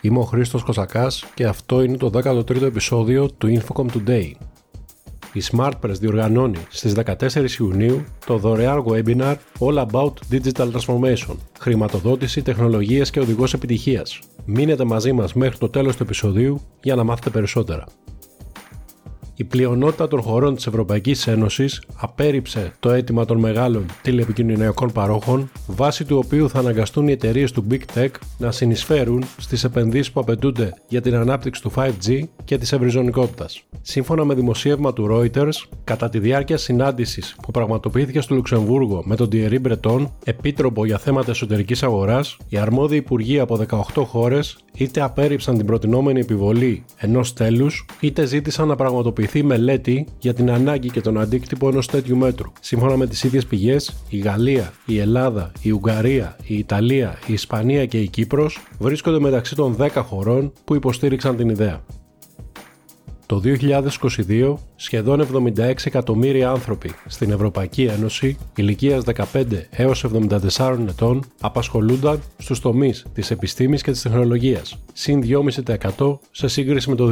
Είμαι ο Χρήστος Κοσακάς και αυτό είναι το 13ο επεισόδιο του Infocom Today. Η SmartPress διοργανώνει στις 14 Ιουνίου το δωρεάν webinar All About Digital Transformation, χρηματοδότηση, τεχνολογίες και οδηγός επιτυχίας. Μείνετε μαζί μας μέχρι το τέλος του επεισοδίου για να μάθετε περισσότερα η πλειονότητα των χωρών της Ευρωπαϊκής Ένωσης απέρριψε το αίτημα των μεγάλων τηλεπικοινωνιακών παρόχων, βάσει του οποίου θα αναγκαστούν οι εταιρείες του Big Tech να συνεισφέρουν στις επενδύσεις που απαιτούνται για την ανάπτυξη του 5G και της ευρυζωνικότητας. Σύμφωνα με δημοσίευμα του Reuters, κατά τη διάρκεια συνάντησης που πραγματοποιήθηκε στο Λουξεμβούργο με τον Thierry Breton, επίτροπο για θέματα εσωτερικής αγοράς, οι αρμόδιοι υπουργοί από 18 χώρες είτε απέρριψαν την προτινόμενη επιβολή ενός τέλους, είτε ζήτησαν να πραγματοποιηθεί μελέτη για την ανάγκη και τον αντίκτυπο ενός τέτοιου μέτρου. Σύμφωνα με τις ίδιες πηγές, η Γαλλία, η Ελλάδα, η Ουγγαρία, η Ιταλία, η Ισπανία και η Κύπρος βρίσκονται μεταξύ των 10 χωρών που υποστήριξαν την ιδέα. Το 2022, σχεδόν 76 εκατομμύρια άνθρωποι στην Ευρωπαϊκή Ένωση ηλικίας 15 έως 74 ετών απασχολούνταν στους τομείς της επιστήμης και της τεχνολογίας, συν 2,5% σε σύγκριση με το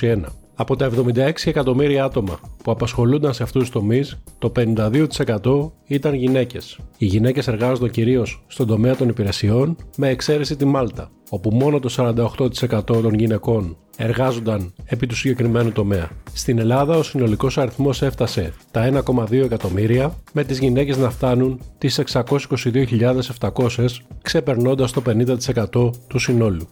2021. Από τα 76 εκατομμύρια άτομα που απασχολούνταν σε αυτούς τους τομείς, το 52% ήταν γυναίκες. Οι γυναίκες εργάζονταν κυρίως στον τομέα των υπηρεσιών, με εξαίρεση τη Μάλτα, όπου μόνο το 48% των γυναικών εργάζονταν επί του συγκεκριμένου τομέα. Στην Ελλάδα ο συνολικός αριθμός έφτασε τα 1,2 εκατομμύρια, με τις γυναίκες να φτάνουν τις 622.700, ξεπερνώντας το 50% του συνόλου.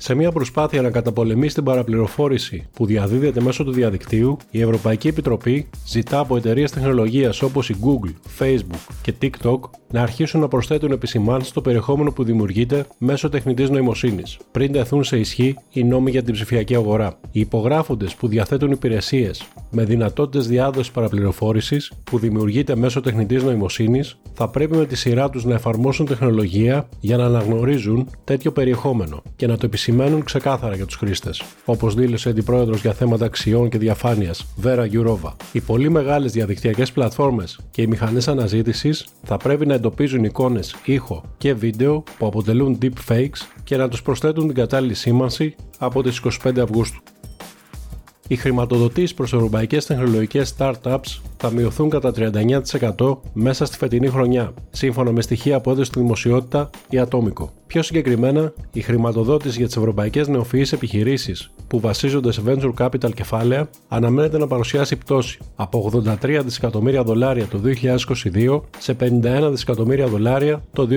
Σε μια προσπάθεια να καταπολεμήσει την παραπληροφόρηση που διαδίδεται μέσω του διαδικτύου, η Ευρωπαϊκή Επιτροπή ζητά από εταιρείες τεχνολογίας όπως η Google, Facebook και TikTok να αρχίσουν να προσθέτουν επισημάνσεις στο περιεχόμενο που δημιουργείται μέσω τεχνητής νοημοσύνης, πριν τεθούν σε ισχύ οι νόμοι για την ψηφιακή αγορά. Οι υπογράφοντες που διαθέτουν υπηρεσίες με δυνατότητες διάδοσης παραπληροφόρησης που δημιουργείται μέσω τεχνητής νοημοσύνης θα πρέπει με τη σειρά τους να εφαρμόσουν τεχνολογία για να αναγνωρίζουν τέτοιο περιεχόμενο και να το επισημαίνουν ξεκάθαρα για τους χρήστες, όπως δήλωσε η αντιπρόεδρος για θέματα αξιών και διαφάνειας, Βέρα Γιουρόβα. Οι πολύ μεγάλες διαδικτυακές πλατφόρμες και οι μηχανές αναζήτησης θα πρέπει να εντοπίζουν εικόνες, ήχο και βίντεο που αποτελούν deepfakes και να τους προσθέτουν την κατάλληλη σήμανση από τις 25 Αυγούστου. Οι χρηματοδοτήσεις προς ευρωπαϊκές τεχνολογικές startups θα μειωθούν κατά 39% μέσα στη φετινή χρονιά, σύμφωνα με στοιχεία από έδωση στη δημοσιότητα ή ατόμικο. Πιο συγκεκριμένα, η χρηματοδότηση για τις ευρωπαϊκές νεοφυείς επιχειρήσεις που βασίζονται σε venture capital κεφάλαια αναμένεται να παρουσιάσει πτώση από 83 δισεκατομμύρια δολάρια το 2022 σε 51 δισεκατομμύρια δολάρια το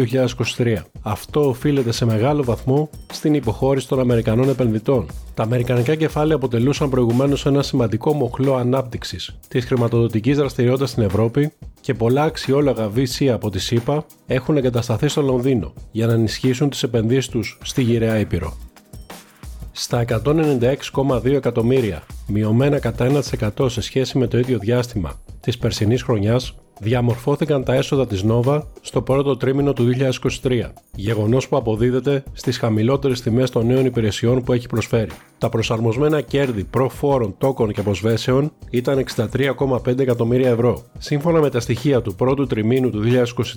2023. Αυτό οφείλεται σε μεγάλο βαθμό στην υποχώρηση των Αμερικανών επενδυτών. Τα Αμερικανικά κεφάλαια αποτελούσαν προηγουμένως ένα σημαντικό μοχλό ανάπτυξης της χρηματοδοτικής δραστηριότητας στην Ευρώπη και πολλά αξιόλογα VC από τη ΣΥΠΑ έχουν εγκατασταθεί στο Λονδίνο για να ενισχύσουν τις επενδύσεις τους στη γυραιά Ήπειρο. Στα 196,2 εκατομμύρια, μειωμένα κατά 1% σε σχέση με το ίδιο διάστημα της περσινής χρονιάς, διαμορφώθηκαν τα έσοδα της Nova στο πρώτο τρίμηνο του 2023, γεγονός που αποδίδεται στις χαμηλότερες τιμές των νέων υπηρεσιών που έχει προσφέρει. Τα προσαρμοσμένα κέρδη προφόρων, τόκων και αποσβέσεων ήταν 63,5 εκατομμύρια ευρώ. Σύμφωνα με τα στοιχεία του πρώτου τριμήνου του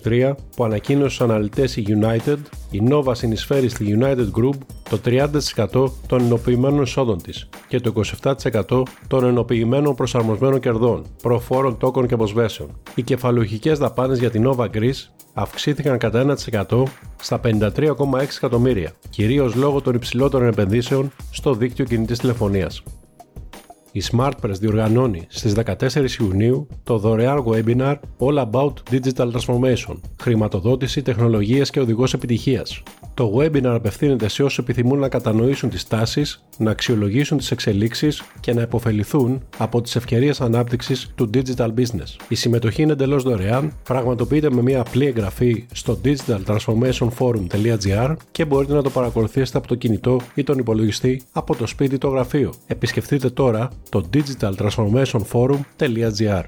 2023 που ανακοίνωσε στους αναλυτές η United, η Nova συνεισφέρει στη United Group το 30% των ενοποιημένων εισόδων της και το 27% των ενοποιημένων προσαρμοσμένων κερδών, προφόρων, τόκων και αποσβέσεων. Οι κεφαλουχικές δαπάνες για την Nova Greece αυξήθηκαν κατά 1% στα 53,6 εκατομμύρια, κυρίως λόγω των υψηλότερων επενδύσεων στο δίκτυο κινητής τηλεφωνίας. Η SmartPress διοργανώνει στις 14 Ιουνίου το δωρεάν webinar All About Digital Transformation, χρηματοδότηση, τεχνολογίες και οδηγός επιτυχίας, το webinar απευθύνεται σε όσους επιθυμούν να κατανοήσουν τις τάσεις, να αξιολογήσουν τις εξελίξεις και να υποφεληθούν από τις ευκαιρίες ανάπτυξης του digital business. Η συμμετοχή είναι εντελώς δωρεάν, πραγματοποιείται με μια απλή εγγραφή στο digitaltransformationforum.gr και μπορείτε να το παρακολουθήσετε από το κινητό ή τον υπολογιστή από το σπίτι ή το γραφείο. Επισκεφτείτε τώρα το digitaltransformationforum.gr.